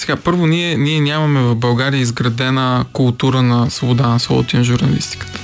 Сега, първо, ние, ние нямаме в България изградена култура на свобода на словото и на журналистиката.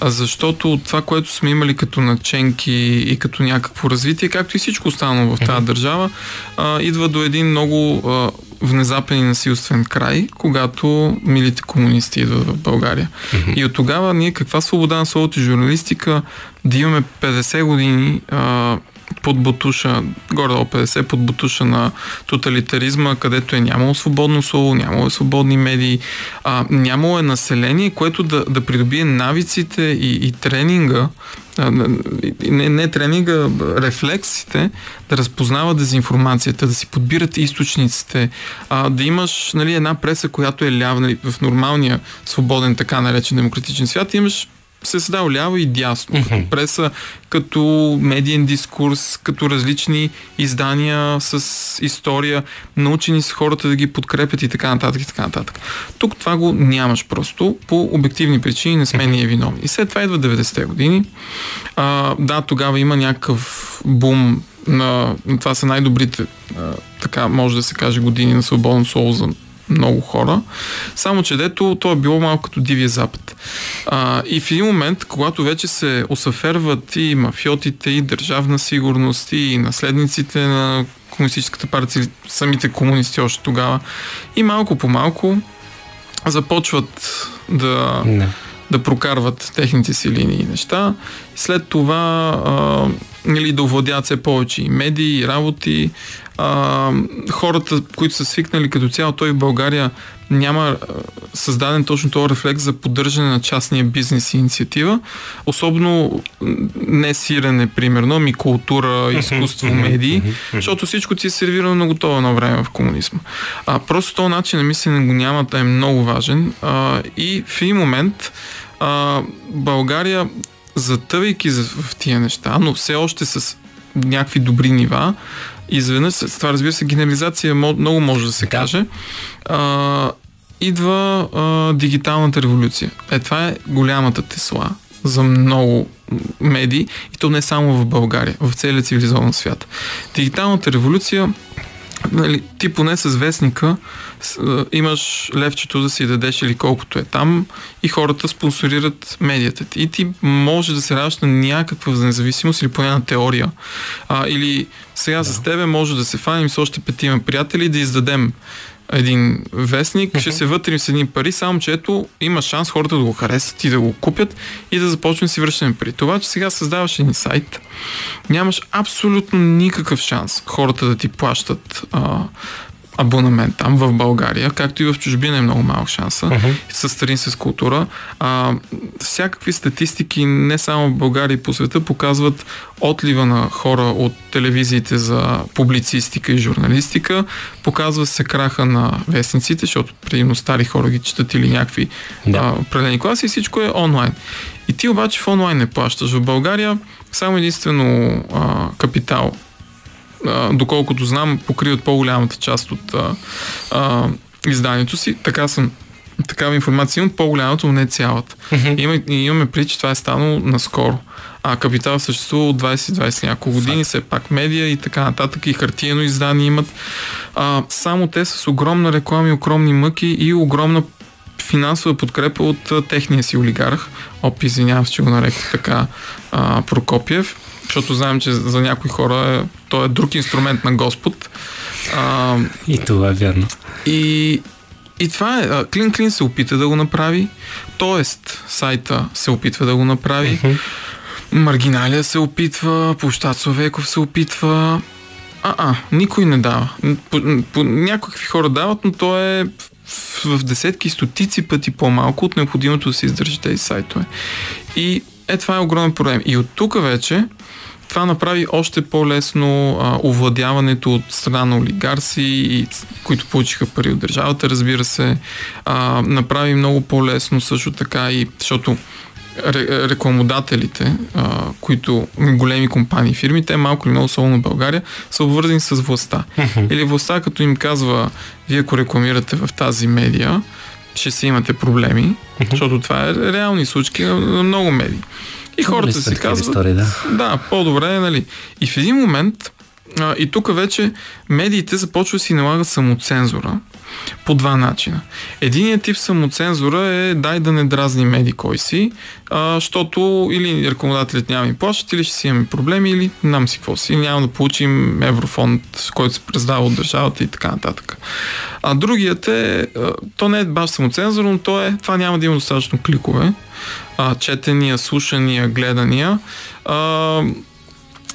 А защото това, което сме имали като наченки и като някакво развитие, както и всичко останало в тази държава, а, идва до един много а, внезапен и насилствен край, когато милите комунисти идват в България. Mm-hmm. И от тогава ние каква свобода на словото и журналистика да имаме 50 години а, под бутуша, горе 50 под бутуша на тоталитаризма, където е нямало свободно слово, нямало е свободни медии, а, нямало е население, което да, да придобие навиците и, и тренинга, а, не, не тренинга, рефлексите, да разпознава дезинформацията, да си подбират източниците, а, да имаш нали, една преса, която е лява нали, в нормалния свободен, така наречен демократичен свят, имаш се създава ляво и дясно, mm-hmm. като преса, като медиен дискурс, като различни издания с история, научени с хората да ги подкрепят и така нататък и така нататък. Тук това го нямаш просто, по обективни причини не сме ние виновни. И след това идва 90-те години. А, да, тогава има някакъв бум на... Това са най-добрите, а, така може да се каже, години на свободно слово за много хора. Само, че дето то е било малко като Дивия Запад. А, и в един момент, когато вече се осъферват и мафиотите, и държавна сигурност, и наследниците на комунистическата партия, самите комунисти още тогава, и малко по малко започват да, Не. да прокарват техните си линии и неща. След това а, нали, да овладяват все повече и медии, и работи, а, хората, които са свикнали като цяло, той в България няма създаден точно този рефлекс за поддържане на частния бизнес и инициатива. Особено не сирене, примерно, ми култура, изкуство, медии, защото всичко ти е сервирано на готово на време в комунизма. А, просто този начин на мислене го няма, е много важен. А, и в един момент а, България затъвайки в тия неща, но все още с някакви добри нива, изведнъж, това разбира се, генерализация много може да се да. каже, а, идва а, дигиталната революция. Е, това е голямата тесла за много медии и то не само в България, в целия цивилизован свят. Дигиталната революция нали, ти поне с вестника с, а, имаш левчето да си дадеш или колкото е там и хората спонсорират медията ти. И ти може да се радваш на някаква независимост или поне на теория. А, или сега да. с тебе може да се фаним с още петима приятели да издадем един вестник, uh-huh. ще се вътрим с едни пари, само че ето има шанс хората да го харесат и да го купят и да започнем си връщане пари. Това, че сега създаваш един сайт, нямаш абсолютно никакъв шанс хората да ти плащат а, абонамент там в България, както и в чужбина е много малък шанса, uh-huh. с страни с култура. А, всякакви статистики, не само в България и по света, показват отлива на хора от телевизиите за публицистика и журналистика, показва се краха на вестниците, защото предимно стари хора ги четат или някакви да. а, определени класи и всичко е онлайн. И ти обаче в онлайн не плащаш. В България само единствено а, капитал а, доколкото знам, покриват по-голямата част от а, а, изданието си. Така съм такава информация имам, по-голямата, но не цялата. Mm-hmm. Има, имаме при, че това е станало наскоро. А Капитал съществува от 20-20 няколко години, все пак медия и така нататък, и хартиено издание имат. А, само те с огромна реклама и огромни мъки и огромна финансова подкрепа от а, техния си олигарх. Оп, извинявам се, че го нарекох така а, Прокопиев защото знаем, че за някои хора е, то е друг инструмент на Господ. А, и това е вярно. И, и това е. Клин Клин се опита да го направи, т.е. сайта се опитва да го направи, uh-huh. Маргиналия се опитва, Площад Совеков се опитва. А, а, никой не дава. По, по, някакви хора дават, но то е в, в десетки, стотици пъти по-малко от необходимото да се издържи тези сайтове. И е, това е огромен проблем. И от тук вече това направи още по-лесно а, овладяването от страна на олигарси, и, които получиха пари от държавата, разбира се. А, направи много по-лесно също така и, защото рекламодателите, а, които големи компании, фирми, те малко или много, особено в България, са обвързани с властта. Или властта, като им казва, вие ако рекламирате в тази медия, ще си имате проблеми, защото това е реални случки на, на много медии. И хората си казват, истории, да. да, по-добре, нали. И в един момент А, и тук вече медиите започват да си налагат самоцензура по два начина. Единият тип самоцензура е дай да не дразни меди кой си, а, защото или рекомендателят няма ми плащат, или ще си имаме проблеми, или нам си какво си, няма да получим еврофонд, който се прездава от държавата и така нататък. А другият е, то не е баш самоцензура, но то е, това няма да има достатъчно кликове, а, четения, слушания, гледания. А,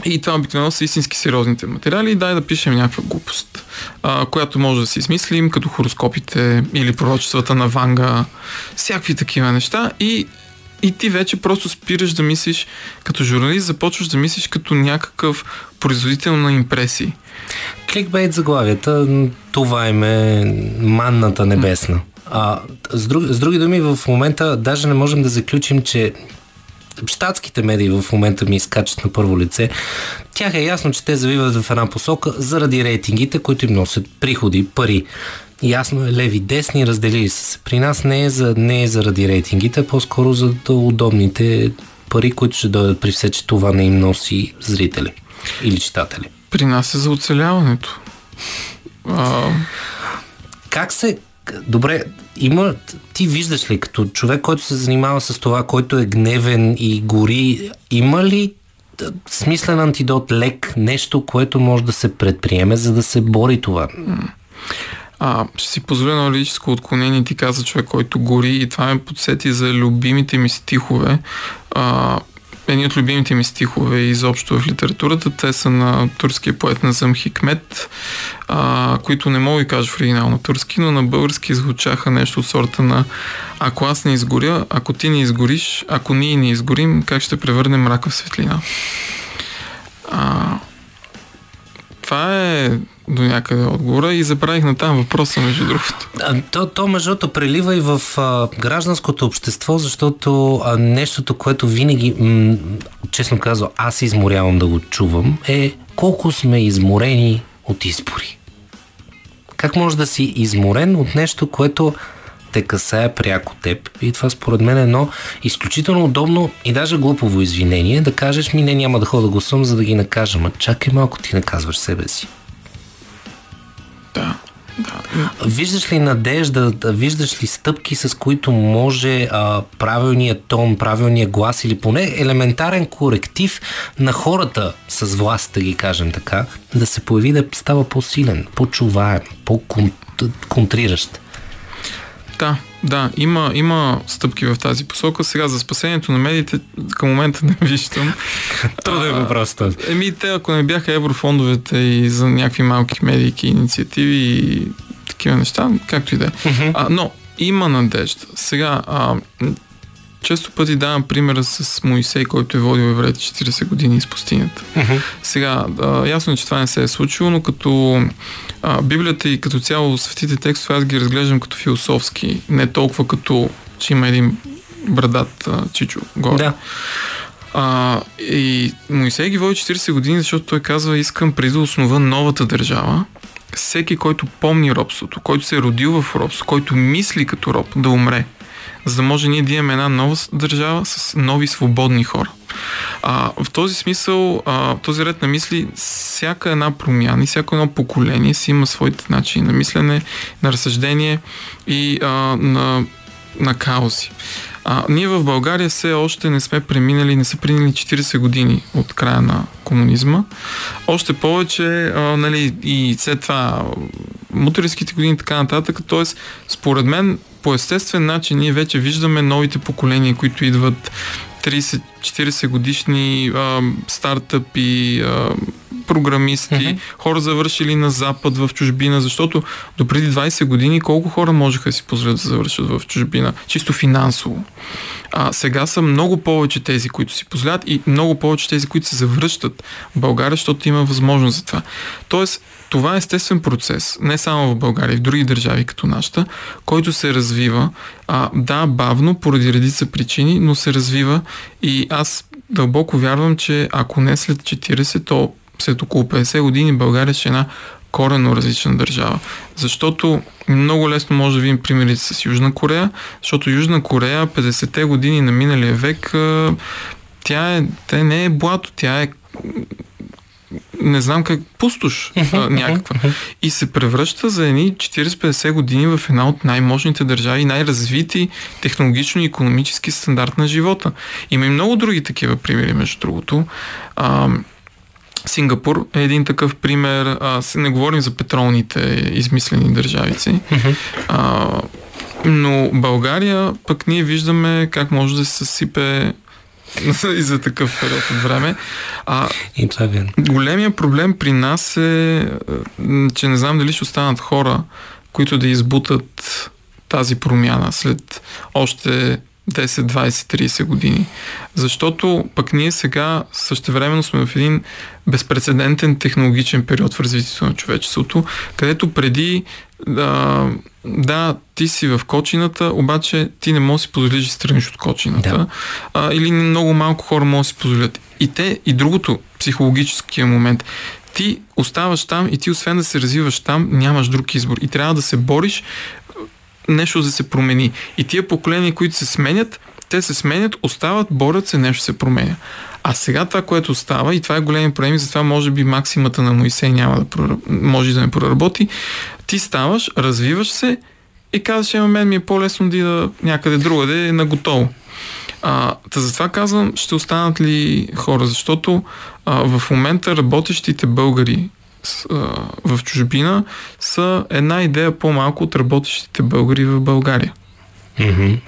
и това обикновено са истински сериозните материали. Дай да пишем някаква глупост, а, която може да си измислим, като хороскопите или пророчествата на Ванга, всякакви такива неща. И, и ти вече просто спираш да мислиш, като журналист започваш да мислиш като някакъв производител на импресии. Кликбейт заглавията, това им е манната небесна. А, с, друг, с други думи, в момента даже не можем да заключим, че щатските медии в момента ми изкачат на първо лице, тях е ясно, че те завиват в една посока заради рейтингите, които им носят приходи, пари. Ясно е, леви, десни, разделили се. При нас не е, за, не е заради рейтингите, а по-скоро за удобните пари, които ще дойдат при все, че това не им носи зрители или читатели. При нас е за оцеляването. А... Как се, Добре, има, ти виждаш ли като човек, който се занимава с това, който е гневен и гори, има ли смислен антидот, лек, нещо, което може да се предприеме, за да се бори това? А, ще си позволя на лирическо отклонение. Ти каза човек, който гори и това ме подсети за любимите ми стихове. А, едни от любимите ми стихове изобщо в литературата. Те са на турския поет Назъм Хикмет, а, които не мога да кажа в оригинал на турски, но на български звучаха нещо от сорта на Ако аз не изгоря, ако ти не изгориш, ако ние не изгорим, как ще превърнем мрака в светлина? А, това е до някъде отговора и забравих на там въпроса, между другото. То, то между прелива и в а, гражданското общество, защото а, нещото, което винаги, м- честно казвам, аз изморявам да го чувам, е колко сме изморени от избори. Как може да си изморен от нещо, което те касае пряко теб. И това според мен е едно изключително удобно и даже глупово извинение да кажеш ми не няма да хода да гласувам, за да ги накажа. Ма чакай малко ти наказваш себе си. Да. Да. Виждаш ли надежда, виждаш ли стъпки, с които може а, правилният тон, правилният глас или поне елементарен коректив на хората с власт, да ги кажем така, да се появи да става по-силен, по-чуваем, по-контриращ? Да, да, има, има стъпки в тази посока. Сега за спасението на медиите към момента не виждам. Труден въпрос този. Еми, те ако не бяха еврофондовете и за някакви малки медийки, инициативи и такива неща, както и да е. Но има надежда. Сега, а, често пъти давам примера с Моисей, който е водил евреите 40 години из пустинята. Uh-huh. Сега, а, ясно е, че това не се е случило, но като а, Библията и като цяло светите текстове аз ги разглеждам като философски, не толкова като, че има един брадат а, чичо горе. Да. А, и Моисей ги води 40 години, защото той казва, искам преди да основа новата държава, всеки, който помни робството, който се е родил в робство, който мисли като роб, да умре за да може ние да имаме една нова държава с нови свободни хора. А, в този смисъл, а, този ред на мисли, всяка една промяна и всяко едно поколение си има своите начини на мислене, на разсъждение и а, на, на каузи. А, ние в България все още не сме преминали, не са преминали 40 години от края на комунизма. Още повече, а, нали, и след това муторските години и така нататък. Тоест, според мен, по естествен начин ние вече виждаме новите поколения, които идват 30-40 годишни а, стартъпи, а, програмисти, mm-hmm. хора завършили на Запад, в чужбина, защото до преди 20 години колко хора можеха да си позволят да завършат в чужбина, чисто финансово. А, сега са много повече тези, които си позволят и много повече тези, които се завръщат в България, защото има възможност за това. Тоест, това е естествен процес, не само в България, в други държави като нашата, който се развива, а, да, бавно, поради редица причини, но се развива и аз дълбоко вярвам, че ако не след 40, то след около 50 години България ще е една коренно различна държава. Защото много лесно може да видим примерите с Южна Корея, защото Южна Корея 50-те години на миналия век тя, е, тя не е блато, тя е не знам как, пустош някаква. И се превръща за едни 40-50 години в една от най-мощните държави, най-развити технологично и економически стандарт на живота. Има и много други такива примери, между другото. А, Сингапур е един такъв пример. А, не говорим за петролните измислени държавици. А, но България пък ние виждаме как може да се съсипе и за такъв период от време. А, и това е вярно. Големия проблем при нас е, че не знам дали ще останат хора, които да избутат тази промяна след още 10, 20, 30 години. Защото пък ние сега същевременно сме в един безпредседентен технологичен период в развитието на човечеството, където преди да, да, ти си в кочината, обаче ти не можеш да си позволиш да страниш от кочината. Да. А, или много малко хора могат да си позволят. И те, и другото, психологическия момент, ти оставаш там и ти освен да се развиваш там, нямаш друг избор. И трябва да се бориш нещо да се промени. И тия поколения, които се сменят, те се сменят, остават, борят се, нещо се променя. А сега това, което става, и това е големи проблеми, затова може би максимата на Моисей няма да прораб... може да не проработи, ти ставаш, развиваш се и казваш, ема мен ми е по-лесно да ида някъде другаде на готово. А, та затова казвам, ще останат ли хора, защото а, в момента работещите българи а, в чужбина са една идея по-малко от работещите българи в България. Mm-hmm.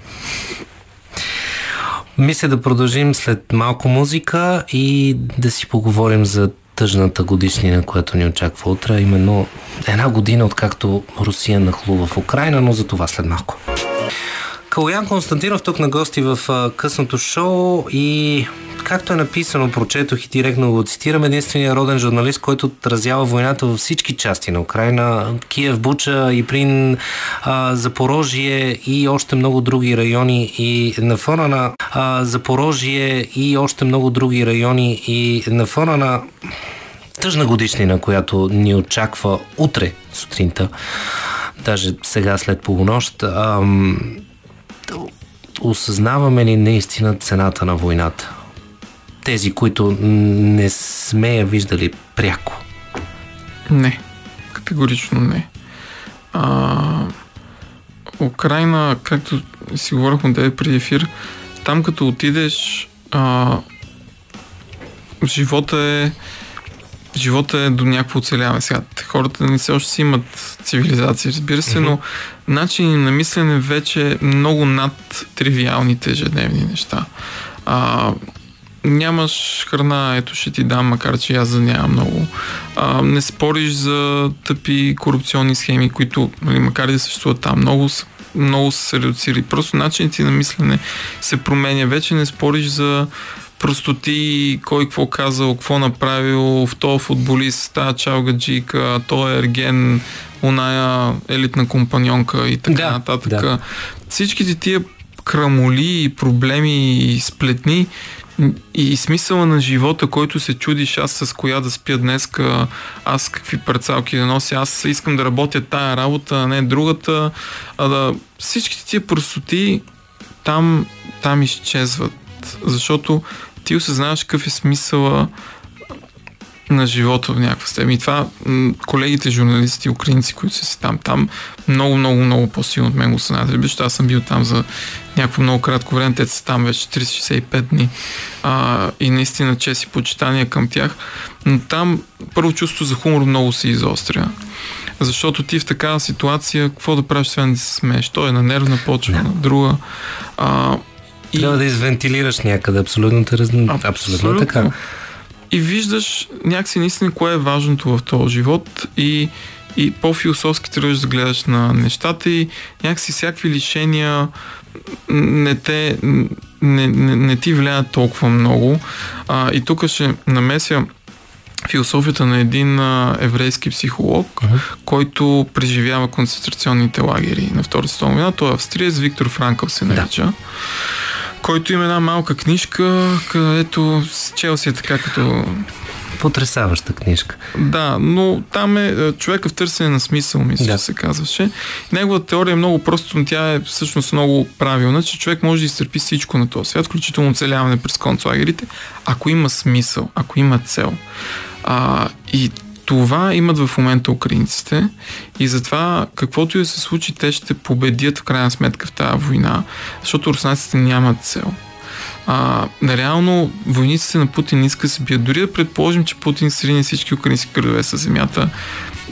Мисля да продължим след малко музика и да си поговорим за тъжната годишнина, която ни очаква утре, именно една година откакто Русия нахлува в Украина, но за това след малко. Калуян Константинов тук на гости в късното шоу и както е написано, прочетох и директно го цитирам, единствения роден журналист, който отразява войната във всички части на Украина, Киев, Буча, Иприн, Запорожие и още много други райони и на фона на Запорожие и още много други райони и на фона на тъжна годишнина, която ни очаква утре сутринта, даже сега след полунощ, ам, осъзнаваме ли наистина цената на войната? Тези, които не сме я виждали пряко. Не, категорично не. А, Украина, както си говорихме да е преди ефир, там като отидеш, а, живота е живота е до някакво оцеляване. Сега, хората не все още си имат цивилизация, разбира се, но начини на мислене вече е много над тривиалните ежедневни неща. А, нямаш храна, ето ще ти дам, макар че аз за нямам много. А, не спориш за тъпи корупционни схеми, които, нали, макар да съществуват там, много много се редуцирали. Просто начинът ти на мислене се променя. Вече не спориш за простоти, кой какво казал, какво направил, в този футболист, тази чалгаджика, той е ерген, оная елитна компаньонка и така да, нататък. Да. Всичките тия крамоли, проблеми и сплетни и смисъла на живота, който се чудиш аз с коя да спя днеска, аз какви парцалки да нося, аз искам да работя тая работа, а не другата, а да всичките тия простоти там, там изчезват, защото ти осъзнаваш какъв е смисъла на живота в някаква степен. И това колегите журналисти, украинци, които са си там, там много, много, много по-силно от мен го съзнават. Защото аз съм бил там за някакво много кратко време, те са там вече 365 дни а, и наистина чест и почитания към тях. Но там първо чувство за хумор много се изостря. Защото ти в такава ситуация, какво да правиш, освен да се смееш? Той е на нервна почва, на друга. А, и... Трябва да извентилираш някъде, абсолютно, абсолютно, абсолютно така. И виждаш някакси наистина кое е важното в този живот и, и по-философски трябваш да гледаш на нещата и някакси всякакви лишения не, те, не, не, не ти влияят толкова много. А, и тук ще намеся философията на един а, еврейски психолог, uh-huh. който преживява концентрационните лагери на Втората световна война. Той е австриец, Виктор Франкъл се нарича. Да който има една малка книжка, където Челси е така като... Потресаваща книжка. Да, но там е, е човека в търсене на смисъл, мисля, да. се казваше. Неговата теория е много просто, но тя е всъщност много правилна, че човек може да изтърпи всичко на този свят, включително оцеляване през концлагерите, ако има смисъл, ако има цел. А, и това имат в момента украинците и затова каквото и да се случи, те ще победят в крайна сметка в тази война, защото руснаците нямат цел. А, реално войниците на Путин иска да се бият. Дори да предположим, че Путин срине всички украински градове с земята,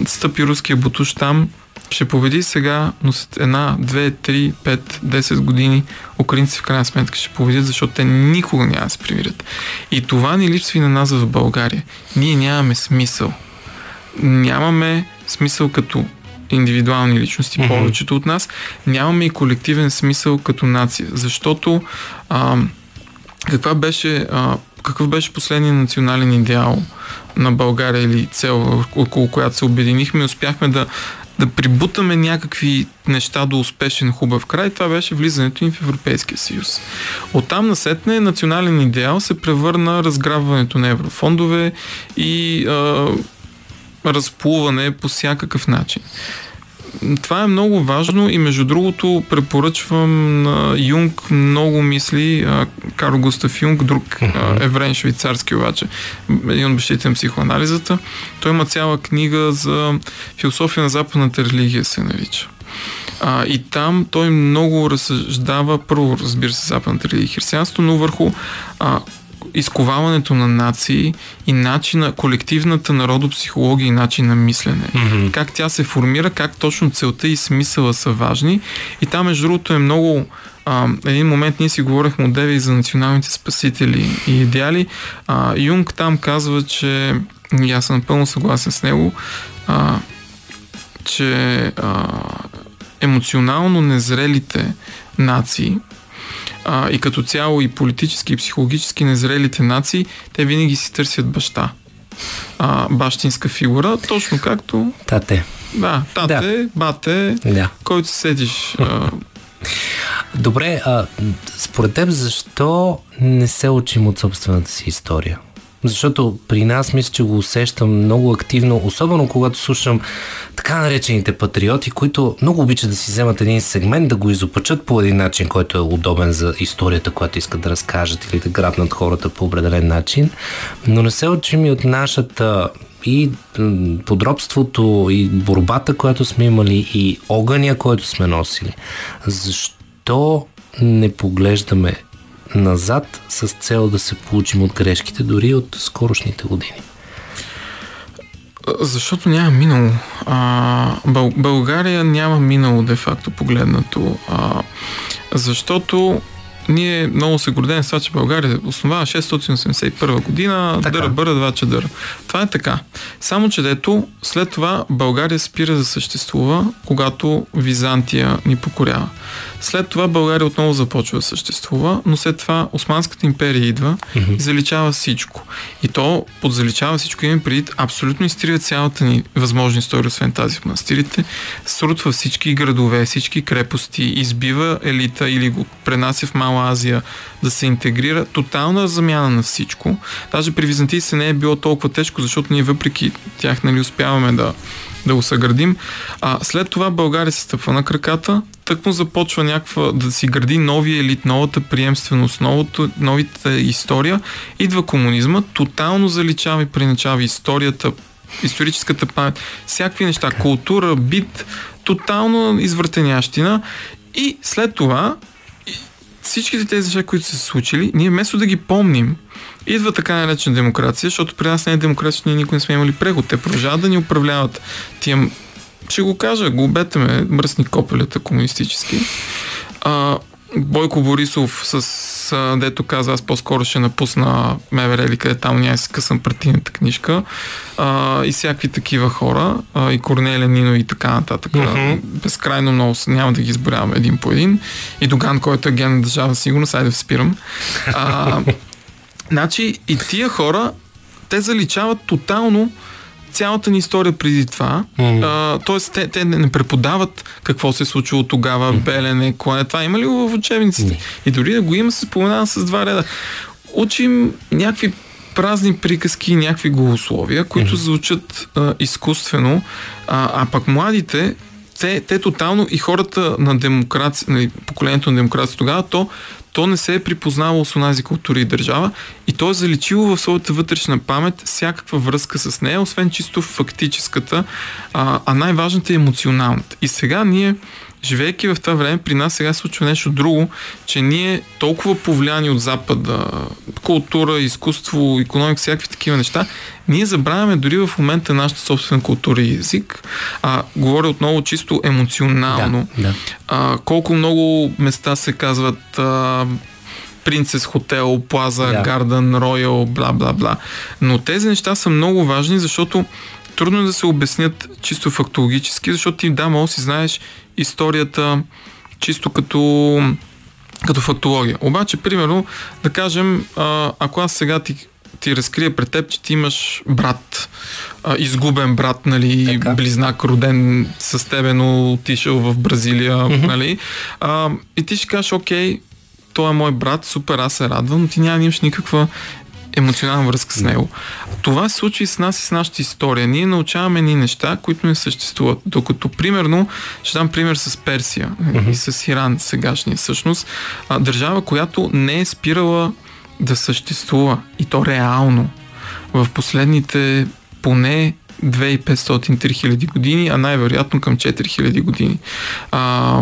стъпи руския бутуш там, ще победи сега, но след една, две, три, пет, десет години украинците в крайна сметка ще победят, защото те никога няма да се примирят. И това ни липсва и на нас в България. Ние нямаме смисъл. Нямаме смисъл като индивидуални личности, mm-hmm. повечето от нас. Нямаме и колективен смисъл като нация, защото а, каква беше, а, какъв беше последният национален идеал на България или цел, около която се обединихме и успяхме да да прибутаме някакви неща до успешен хубав край, това беше влизането им в Европейския съюз. Оттам насетне национален идеал се превърна разграбването на еврофондове и а, разплуване по всякакъв начин. Това е много важно и между другото препоръчвам на Юнг много мисли, Карл Густав Юнг, друг еврейн швейцарски обаче, един от бащите на психоанализата. Той има цяла книга за философия на западната религия се нарича. А, и там той много разсъждава, първо разбира се, западната религия християнство, но върху а, изковаването на нации и начина, колективната народопсихология и начин на мислене. Mm-hmm. Как тя се формира, как точно целта и смисъла са важни. И там, между другото, е много а, един момент ние си говорихме от Деви за националните спасители и идеали. А, Юнг там казва, че и аз съм напълно съгласен с него, а, че а, емоционално незрелите нации а, и като цяло и политически и психологически незрелите нации, те винаги си търсят баща. А, бащинска фигура, точно както... Тате. Да, тате, да. бате, да. който се седиш. А... Добре, а, според теб защо не се учим от собствената си история? Защото при нас мисля, че го усещам много активно, особено когато слушам така наречените патриоти, които много обичат да си вземат един сегмент, да го изопачат по един начин, който е удобен за историята, която искат да разкажат или да грабнат хората по определен начин, но не се учим и от нашата и подробството, и борбата, която сме имали, и огъня, който сме носили. Защо не поглеждаме назад с цел да се получим от грешките, дори от скорошните години? Защото няма минало. А, Бъл, България няма минало, де-факто погледнато. А, защото ние много се гордеем с това, че България основава 681 година, така. дъра бъра, два чадъра. Това е така. Само, че дето след това България спира да съществува, когато Византия ни покорява. След това България отново започва да съществува, но след това Османската империя идва mm-hmm. и заличава всичко. И то под заличава всичко има преди абсолютно изтрива цялата ни възможна история, освен тази в манастирите, срутва всички градове, всички крепости, избива елита или го пренася в Мала Азия да се интегрира. Тотална замяна на всичко. Даже при византийците не е било толкова тежко, защото ние въпреки тях нали, успяваме да да го съградим. А след това България се стъпва на краката, тъкмо започва някаква да си гради новия елит, новата приемственост, новото, новите история. Идва комунизма, тотално заличава и преначава историята, историческата памет, всякакви неща, култура, бит, тотално извъртенящина и след това всичките тези неща, които са се случили, ние вместо да ги помним, идва така наречена демокрация, защото при нас не е демокрация, ние никой не сме имали преход. Те продължават да ни управляват тия, ще го кажа, глобете ме, мръсни копелета комунистически. А, Бойко Борисов с, а, дето каза, аз по-скоро ще напусна МВР или къде там няма си късам партийната книжка а, и всякакви такива хора а, и Корнелия Нино и така нататък. Uh-huh. Безкрайно много, няма да ги изборявам един по един. И Доган, който е ген на държава сигурност, айде да спирам. А, значи и тия хора, те заличават тотално цялата ни история преди това. Mm-hmm. тоест, те, те не преподават какво се е случило тогава, mm-hmm. Белене, кое. Това има ли в учебниците? Mm-hmm. И дори да го има, се споменава с два реда. Учим някакви празни приказки и някакви голословия, които mm-hmm. звучат а, изкуствено, а, а пък младите те, те тотално и хората на демокрация, нали, поколението на демокрация тогава, то, то не се е припознавало с онази култура и държава и то е заличило в своята вътрешна памет всякаква връзка с нея, освен чисто фактическата, а, а най-важната е емоционалната. И сега ние живеейки в това време, при нас сега случва нещо друго, че ние толкова повлияни от Запада, култура, изкуство, економика, всякакви такива неща, ние забравяме дори в момента нашата собствена култура и език. А, говоря отново чисто емоционално. Да, да. А, колко много места се казват а, Принцес Хотел, Плаза. Гарден, Роял, бла, бла, бла. Но тези неща са много важни, защото трудно е да се обяснят чисто фактологически, защото ти да, може си знаеш историята чисто като, като фактология. Обаче, примерно, да кажем, ако аз сега ти, ти разкрия пред теб, че ти имаш брат, изгубен брат, нали, така. близнак, роден с тебе, но отишъл в Бразилия, mm-hmm. нали, а, и ти ще кажеш, окей, той е мой брат, супер, аз се радвам, но ти нямаш никаква емоционална връзка с него. Това се случва и с нас и с нашата история. Ние научаваме ни неща, които не съществуват. Докато, примерно, ще дам пример с Персия mm-hmm. и с Иран, сегашния всъщност, а, държава, която не е спирала да съществува и то реално в последните поне 2500-3000 години, а най-вероятно към 4000 години. А,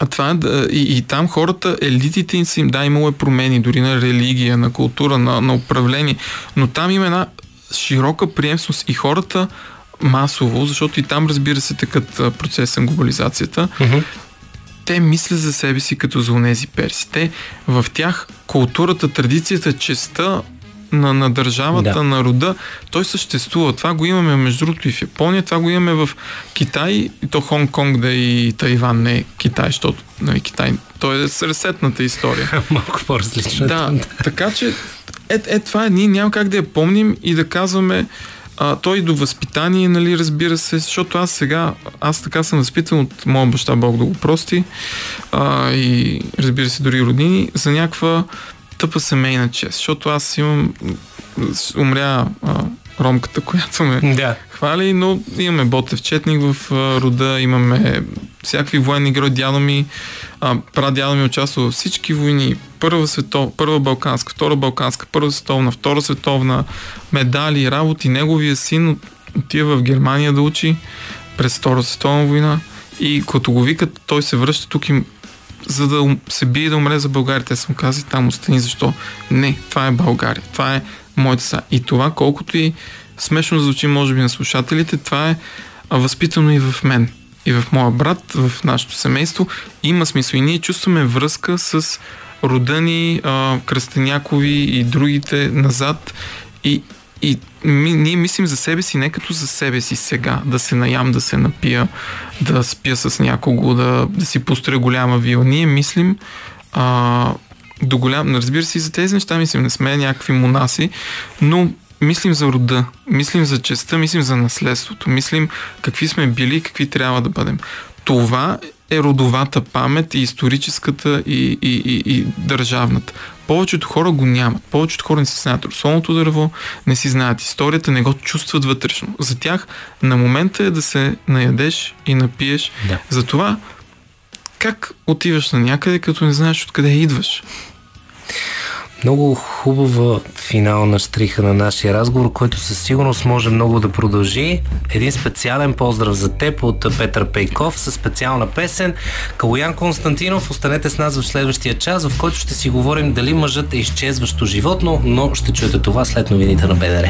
а това е и, и там хората, елитите им са им, да, имало е промени, дори на религия, на култура, на, на управление, но там има една широка приемственост и хората масово, защото и там разбира се такът процес на глобализацията, uh-huh. те мислят за себе си като за унези перси. Те в тях културата, традицията, честа на, на държавата, да. на рода, той съществува. Това го имаме между другото и в Япония, това го имаме в Китай, и то Хонг-Конг да и Тайван, не Китай, защото нали, Китай, той е сресетната история. Малко по-различно. Да, така че е, е, това е, ние няма как да я помним и да казваме, а, той до възпитание, нали, разбира се, защото аз сега, аз така съм възпитан от моя баща, Бог да го прости, а, и разбира се, дори роднини, за някаква тъпа семейна чест, защото аз имам умря а, ромката, която ме да. хвали, но имаме Ботев Четник в а, рода, имаме всякакви военни герои, дядо ми, а, прадядо ми участва във всички войни, първа светов, първа балканска, втора балканска, първа световна, втора световна, медали, работи, неговия син отива в Германия да учи през втора световна война. И като го викат, той се връща тук и за да се бие да умре за България. Те са му казали, там остани, защо? Не, това е България. Това е моята са. И това, колкото и смешно звучи, може би, на слушателите, това е възпитано и в мен. И в моя брат, в нашето семейство. Има смисъл. И ние чувстваме връзка с рода ни, Кръстенякови и другите назад. И, и ми, ние мислим за себе си не като за себе си сега, да се наям, да се напия, да спя с някого, да, да си построя голяма вила. Ние мислим а, до голям... Разбира се, и за тези неща мислим, не сме някакви монаси, но мислим за рода, мислим за честа, мислим за наследството, мислим какви сме били какви трябва да бъдем. Това е родовата памет и историческата и, и, и, и държавната. Повечето хора го нямат. Повечето хора не си знаят русолното дърво, не си знаят историята, не го чувстват вътрешно. За тях на момента е да се наядеш и напиеш. Да. Затова как отиваш на някъде, като не знаеш откъде идваш? Много хубава финална штриха на нашия разговор, който със сигурност може много да продължи. Един специален поздрав за теб от Петър Пейков със специална песен. Калоян Константинов, останете с нас в следващия час, в който ще си говорим дали мъжът е изчезващо животно, но ще чуете това след новините на БДР.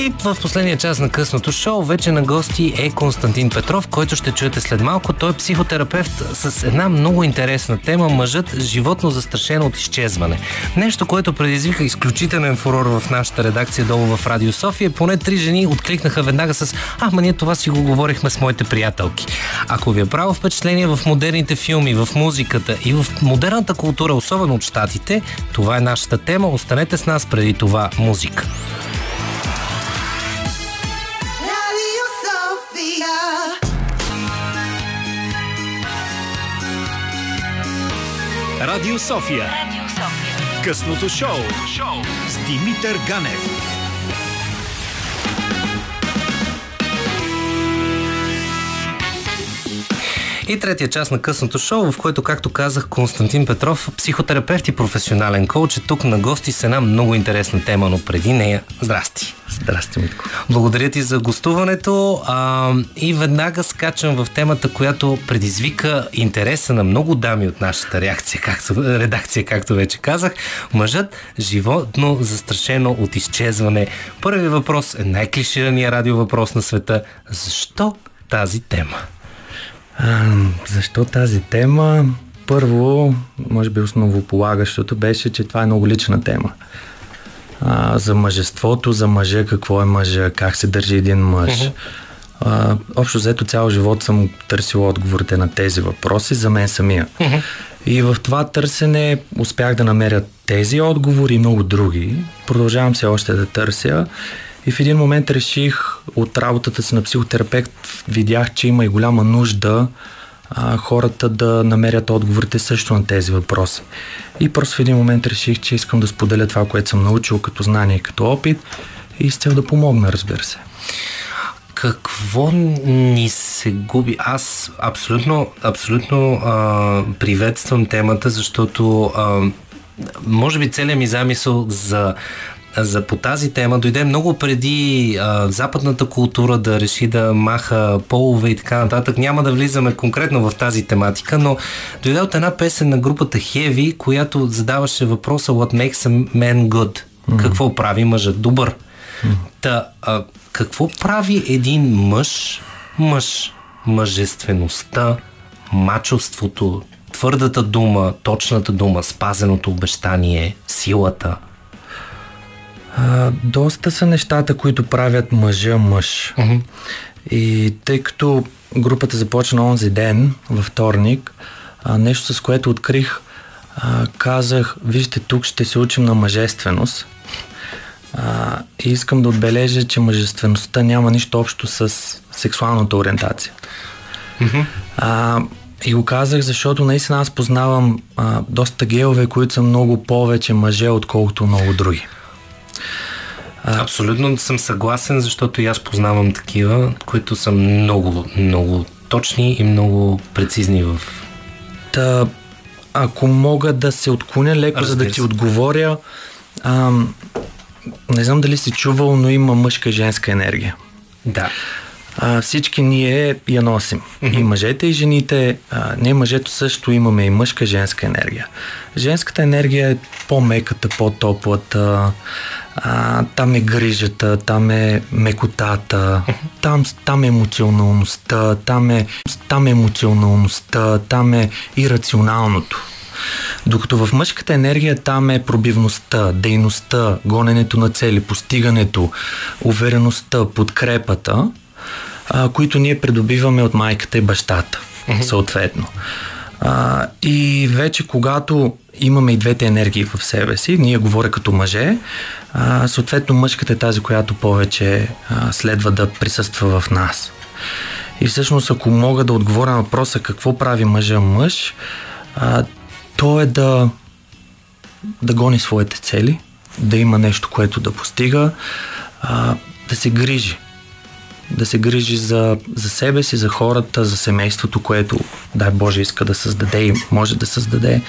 И в последния час на късното шоу вече на гости е Константин Петров, който ще чуете след малко. Той е психотерапевт с една много интересна тема мъжът животно застрашено от изчезване. Нещо, което предизвика изключителен фурор в нашата редакция долу в Радио София. Поне три жени откликнаха веднага с А, ма ние това си го говорихме с моите приятелки. Ако ви е право впечатление в модерните филми, в музиката и в модерната култура, особено от щатите, това е нашата тема. Останете с нас преди това музика. Радио София. Радио София. Късното шоу с Димитър Ганев. И третия част на късното шоу, в което, както казах, Константин Петров, психотерапевт и професионален коуч, е тук на гости с една много интересна тема, но преди нея, здрасти! Здрасти, Митко. Благодаря ти за гостуването а, и веднага скачам в темата, която предизвика интереса на много дами от нашата реакция, както, редакция, както вече казах. Мъжът животно застрашено от изчезване. Първи въпрос е най-клиширания радиовъпрос на света. Защо тази тема? А, защо тази тема? Първо, може би основополагащото беше, че това е много лична тема. А, за мъжеството, за мъжа, какво е мъжа, как се държи един мъж. Uh-huh. А, общо взето цял живот съм търсил отговорите на тези въпроси за мен самия. Uh-huh. И в това търсене успях да намеря тези отговори и много други. Продължавам се още да търся. И в един момент реших от работата си на психотерапевт, видях, че има и голяма нужда а, хората да намерят отговорите също на тези въпроси. И просто в един момент реших, че искам да споделя това, което съм научил като знание и като опит и с цел да помогна, разбира се. Какво ни се губи? Аз абсолютно, абсолютно а, приветствам темата, защото а, може би целият ми замисъл за за по тази тема дойде много преди а, западната култура да реши да маха полове и така нататък. Няма да влизаме конкретно в тази тематика, но дойде от една песен на групата Heavy, която задаваше въпроса What makes a man good? Mm. Какво прави мъжът добър? Mm. Та, а, какво прави един мъж, мъж, мъжествеността, мачовството, твърдата дума, точната дума, спазеното обещание, силата – а, доста са нещата, които правят мъжа мъж. Uh-huh. И тъй като групата започна онзи ден, във вторник, а, нещо с което открих, а, казах, вижте, тук ще се учим на мъжественост. А, и искам да отбележа, че мъжествеността няма нищо общо с сексуалната ориентация. Uh-huh. А, и го казах, защото наистина аз познавам а, доста геове, които са много повече мъже, отколкото много други. Абсолютно съм съгласен, защото и аз познавам такива, които са много, много точни и много прецизни в... Та, ако мога да се отклоня леко, Разбира за да ти отговоря, а, не знам дали си чувал, но има мъжка и женска енергия. Да. А, всички ние я носим. Mm-hmm. И мъжете, и жените. А, ние мъжето също имаме и мъжка, женска енергия. Женската енергия е по-меката, по-топлата а, там е грижата, там е мекотата, там, там е емоционалността, там е, там е емоционалността, там е ирационалното. Докато в мъжката енергия там е пробивността, дейността, гоненето на цели, постигането, увереността, подкрепата, а, които ние придобиваме от майката и бащата, съответно. А, и вече когато имаме и двете енергии в себе си, ние говоря като мъже, а, съответно мъжката е тази, която повече а, следва да присъства в нас. И всъщност, ако мога да отговоря на въпроса какво прави мъжа мъж, а, то е да, да гони своите цели, да има нещо, което да постига, а, да се грижи да се грижи за, за себе си, за хората, за семейството, което, дай Боже, иска да създаде и може да създаде.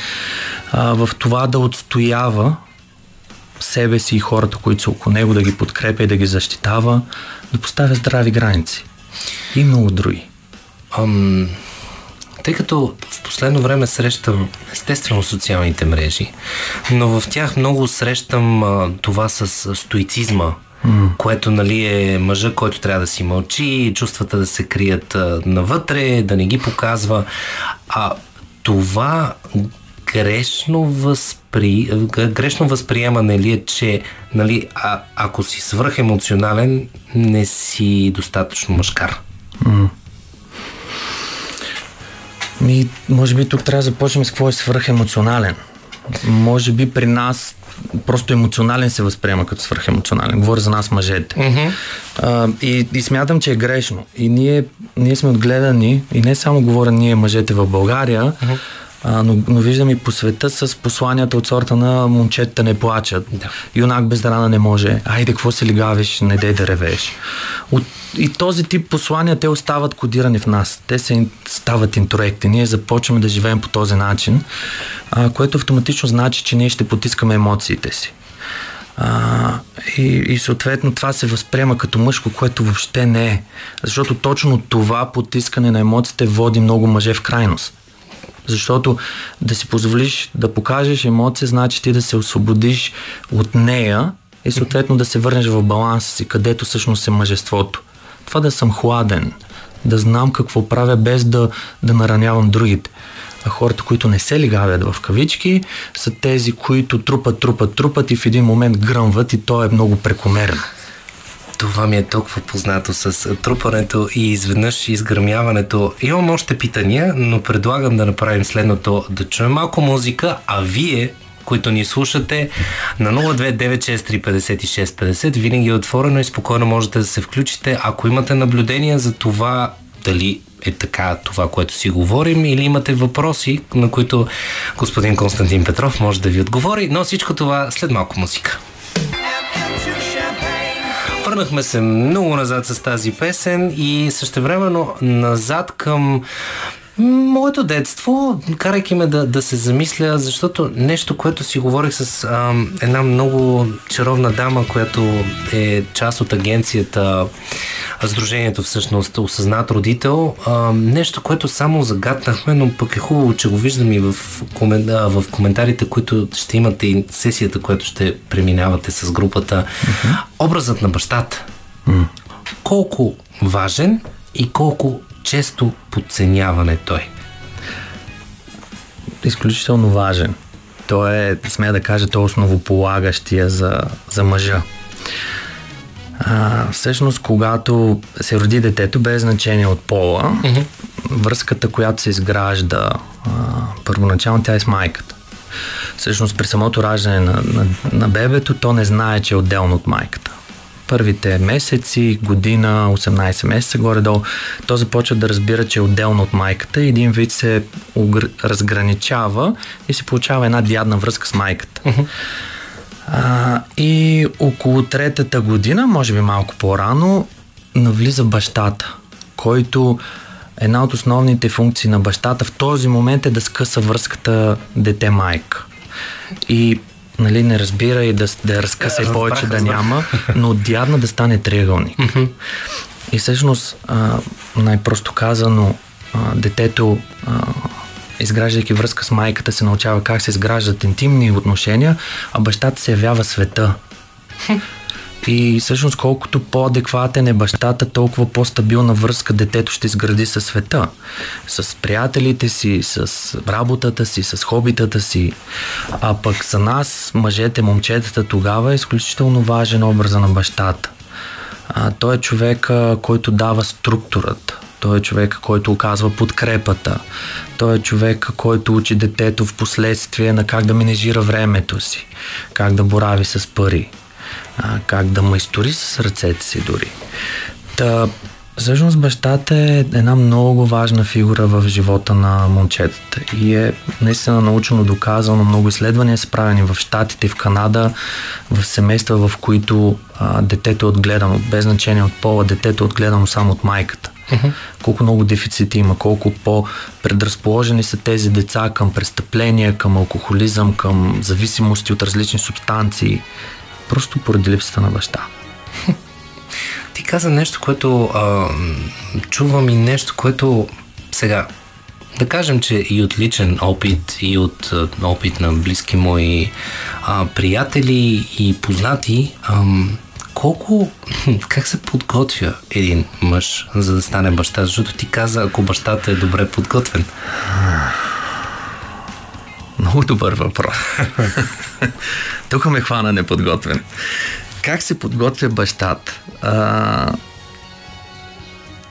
А, в това да отстоява себе си и хората, които са около него, да ги подкрепя и да ги защитава, да поставя здрави граници. И много други. Ам, тъй като в последно време срещам естествено социалните мрежи, но в тях много срещам а, това с стоицизма, Което нали, е мъжа, който трябва да си мълчи, чувствата да се крият навътре, да не ги показва. А това грешно, възпри... грешно възприемане ли е, че нали, а, ако си свръхемоционален, не си достатъчно мъжкар? Ми, може би тук трябва да започнем с какво е свръхемоционален. Може би при нас просто емоционален се възприема като свърхемоционален. Говоря за нас мъжете. Mm-hmm. А, и, и смятам, че е грешно. И ние, ние сме отгледани, и не само говоря ние мъжете в България, mm-hmm. А, но, но виждам и по света с посланията от сорта на момчетата не плачат. Да. Юнак без рана не може. Айде, какво се лигавиш, не дей да ревеш. От, и този тип послания, те остават кодирани в нас. Те се стават интроекти. Ние започваме да живеем по този начин, а, което автоматично значи, че ние ще потискаме емоциите си. А, и, и съответно това се възприема като мъжко, което въобще не е. Защото точно това потискане на емоциите води много мъже в крайност. Защото да си позволиш да покажеш емоция, значи ти да се освободиш от нея и съответно да се върнеш в баланса си, където всъщност е мъжеството. Това да съм хладен, да знам какво правя без да, да наранявам другите. А хората, които не се лигавят в кавички, са тези, които трупат, трупат, трупат и в един момент гръмват и то е много прекомерно. Това ми е толкова познато с трупането и изведнъж изгърмяването. Имам още питания, но предлагам да направим следното. Да чуем малко музика, а вие които ни слушате на 029635650 винаги е отворено и спокойно можете да се включите. Ако имате наблюдения за това дали е така това, което си говорим или имате въпроси, на които господин Константин Петров може да ви отговори, но всичко това след малко музика. Върнахме се много назад с тази песен и същевременно назад към Моето детство, карайки ме да, да се замисля, защото нещо, което си говорих с а, една много чаровна дама, която е част от агенцията, Сдружението всъщност, осъзнат родител, а, нещо, което само загаднахме, но пък е хубаво, че го виждам и в, комен, а, в коментарите, които ще имате и сесията, която ще преминавате с групата. Uh-huh. Образът на бащата. Uh-huh. Колко важен и колко често подценяване той? Изключително важен. Той е, смея да кажа, той е основополагащия за, за мъжа. А, всъщност, когато се роди детето, без значение от пола, mm-hmm. връзката, която се изгражда, а, първоначално тя е с майката. Всъщност, при самото раждане на, на, на бебето, то не знае, че е отделно от майката първите месеци, година, 18 месеца горе-долу, то започва да разбира, че е отделно от майката и един вид се разграничава и се получава една дядна връзка с майката. Uh-huh. А, и около третата година, може би малко по-рано, навлиза бащата, който една от основните функции на бащата в този момент е да скъса връзката дете-майка. И нали, не разбира и да, да разкъса и повече да няма, но дядна да стане триъгълник. и всъщност, а, най-просто казано, а, детето а, изграждайки връзка с майката, се научава как се изграждат интимни отношения, а бащата се явява света. И всъщност колкото по-адекватен е бащата, толкова по-стабилна връзка детето ще изгради със света. С приятелите си, с работата си, с хобитата си. А пък за нас, мъжете, момчетата, тогава е изключително важен образа на бащата. А, той е човека, който дава структурата. Той е човека, който оказва подкрепата. Той е човека, който учи детето в последствие на как да менежира времето си, как да борави с пари, а, как да майстори с ръцете си дори. Та, всъщност бащата е една много важна фигура в живота на момчетата и е наистина научно доказано. Много изследвания са правени в Штатите, в Канада, в семейства, в които а, детето е отгледано, без значение от пола, детето е отгледано само от майката. Uh-huh. Колко много дефицити има, колко по-предразположени са тези деца към престъпления, към алкохолизъм, към зависимости от различни субстанции просто поради липсата на баща. Ти каза нещо, което а, чувам и нещо, което сега да кажем, че и от личен опит, и от опит на близки мои а, приятели и познати, а, колко, как се подготвя един мъж, за да стане баща? Защото ти каза, ако бащата е добре подготвен. Много добър въпрос. Тук ме хвана неподготвен. Как се подготвя бащата? А,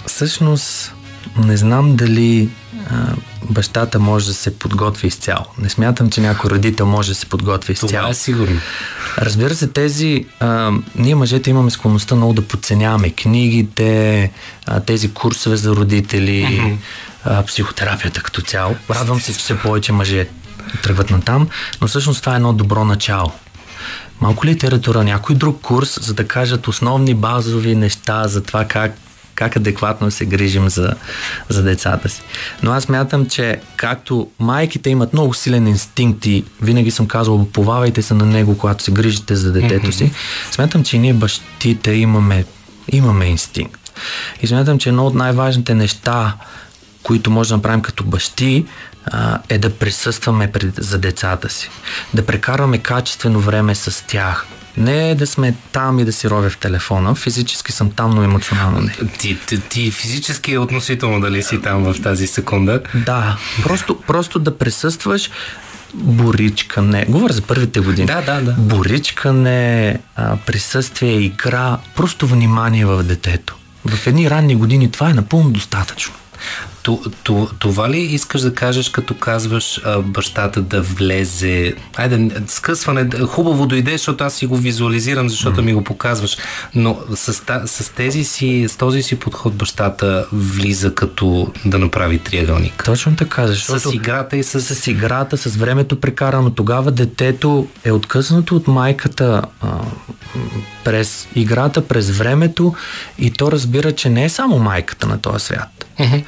всъщност, не знам дали а, бащата може да се подготви изцяло. Не смятам, че някой родител може да се подготви изцяло. Това е сигурно. Разбира се, тези... А, ние мъжете имаме склонността много да подценяваме книгите, а, тези курсове за родители, а, психотерапията като цяло. Радвам се, че все повече мъже тръгват на там, но всъщност това е едно добро начало. малко литература, някой друг курс, за да кажат основни базови неща за това как как адекватно се грижим за, за децата си. Но аз мятам, че както майките имат много силен инстинкт и винаги съм казвал, повавайте се на него, когато се грижите за детето си, смятам, че ние бащите имаме, имаме инстинкт. И смятам, че едно от най-важните неща, които може да направим като бащи, е да присъстваме пред, за децата си. Да прекарваме качествено време с тях. Не е да сме там и да си ровя в телефона. Физически съм там, но емоционално не. Ти, ти, ти физически е относително дали си там в тази секунда. Да, просто, просто да присъстваш боричкане. Говоря за първите години. Да, да, да. Боричкане, присъствие, игра, просто внимание в детето. В едни ранни години това е напълно достатъчно. Това ли искаш да кажеш, като казваш а, бащата да влезе? Айде, скъсване, хубаво дойде, защото аз си го визуализирам, защото mm. ми го показваш. Но с, с, тези си, с този си подход бащата влиза като да направи триъгълник. Точно така, защото с играта и с... С играта, с времето прекарано. Тогава детето е откъснато от майката а, през играта, през времето и то разбира, че не е само майката на този свят. Mm-hmm.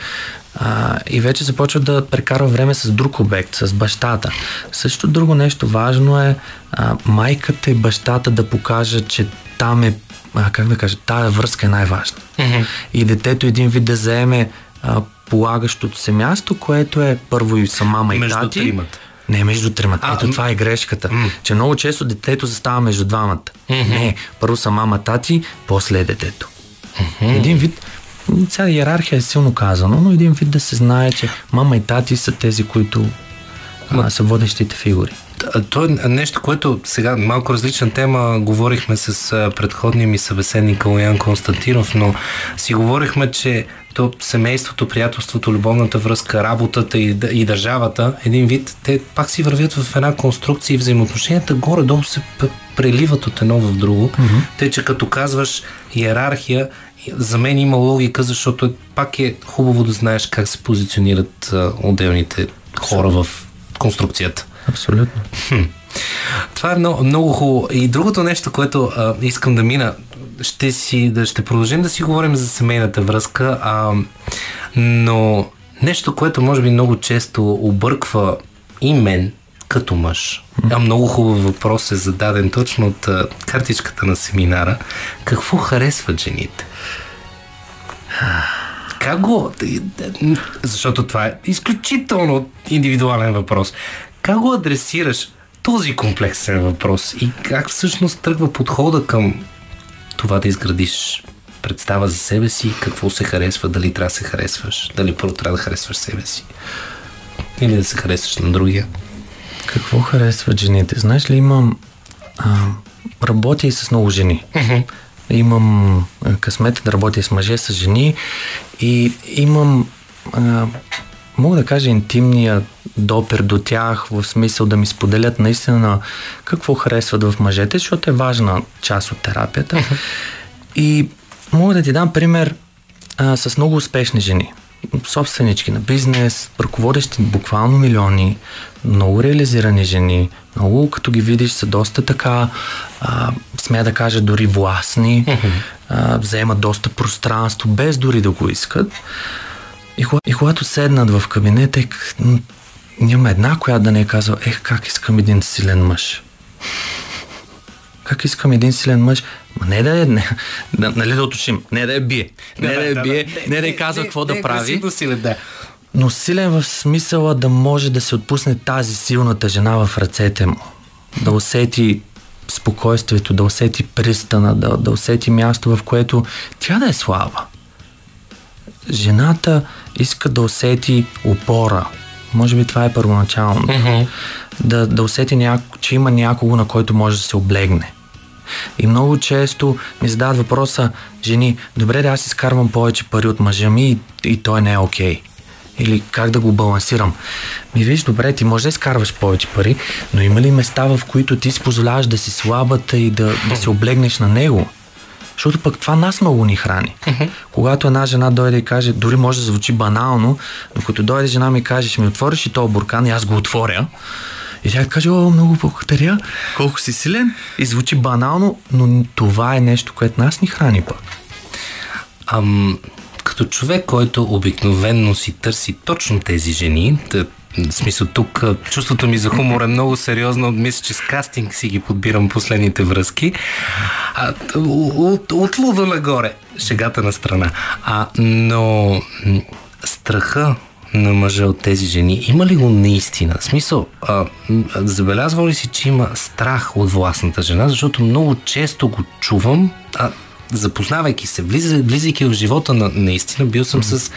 А, и вече започва да прекарва време с друг обект, с бащата. Също друго нещо важно е а, майката и бащата да покажат, че там е, а, как да кажа, тая връзка е най-важна. Mm-hmm. И детето един вид да заеме а, полагащото се място, което е първо и са мама и Между тати. Тримата. Не, между тримата. А, Ето това е грешката. М- че много често детето застава между двамата. Mm-hmm. Не, първо са мама, тати, после е детето. Mm-hmm. Един вид сега иерархия е силно казано, но един вид да се знае, че мама и тати са тези, които а, са водещите фигури. То е нещо, което сега малко различна тема говорихме с предходния ми събеседник Калоян Константинов, но си говорихме, че то семейството, приятелството, любовната връзка, работата и, и държавата, един вид, те пак си вървят в една конструкция и взаимоотношенията горе-долу се преливат от едно в друго. Mm-hmm. Те, че като казваш иерархия, за мен има логика, защото пак е хубаво да знаеш как се позиционират а, отделните хора в конструкцията. Абсолютно. Хм. Това е много, много хубаво. И другото нещо, което а, искам да мина, ще, си, да, ще продължим да си говорим за семейната връзка, а, но нещо, което може би много често обърква и мен като мъж. А много хубав въпрос е зададен точно от картичката на семинара. Какво харесват жените? Как го... Защото това е изключително индивидуален въпрос. Как го адресираш този комплексен въпрос и как всъщност тръгва подхода към това да изградиш представа за себе си, какво се харесва, дали трябва да се харесваш, дали първо трябва да харесваш себе си или да се харесваш на другия. Какво харесват жените? Знаеш ли, имам... А, работя и с много жени. Имам късмета да работя с мъже, с жени и имам... А, мога да кажа интимния допер до тях, в смисъл да ми споделят наистина какво харесват в мъжете, защото е важна част от терапията. И мога да ти дам пример а, с много успешни жени собственички на бизнес, ръководещи буквално милиони, много реализирани жени, много като ги видиш са доста така, а, смея да кажа дори властни, а, вземат доста пространство, без дори да го искат. И, и когато седнат в кабинета, е, няма една, която да не е казала, ех, как искам един силен мъж. Как искам един силен мъж? Не да е, не, да, нали да уточним, не да е бие, не да, да е бие, не, не да е казва какво да прави. Силен, да. Но силен в смисъла да може да се отпусне тази силната жена в ръцете му. Да усети спокойствието, да усети пристана, да, да усети място, в което тя да е слаба. Жената иска да усети опора. Може би това е първоначално. Mm-hmm. Да, да усети, няко, че има някого, на който може да се облегне. И много често ми задават въпроса, жени, добре да аз изкарвам повече пари от мъжа ми и, и той не е окей. Okay. Или как да го балансирам. Ми виж, добре, ти можеш да изкарваш повече пари, но има ли места, в които ти си позволяваш да си слабата и да, да се облегнеш на него? Защото пък това нас много ни храни. Uh-huh. Когато една жена дойде и каже, дори може да звучи банално, но като дойде жена ми и каже, ще ми отвориш и този буркан и аз го отворя, И тя каже, о, много благодаря, колко си силен. И звучи банално, но това е нещо, което нас ни храни пък. Ам, като човек, който обикновенно си търси точно тези жени, да, в смисъл тук чувството ми за хумор е много сериозно. Мисля, че с кастинг си ги подбирам последните връзки. А, от, от лудо нагоре. Шегата на страна. А, но страха на мъжа от тези жени, има ли го наистина? В смисъл, а, забелязва ли си, че има страх от властната жена, защото много често го чувам, а, запознавайки се, влизайки в живота на наистина, бил съм с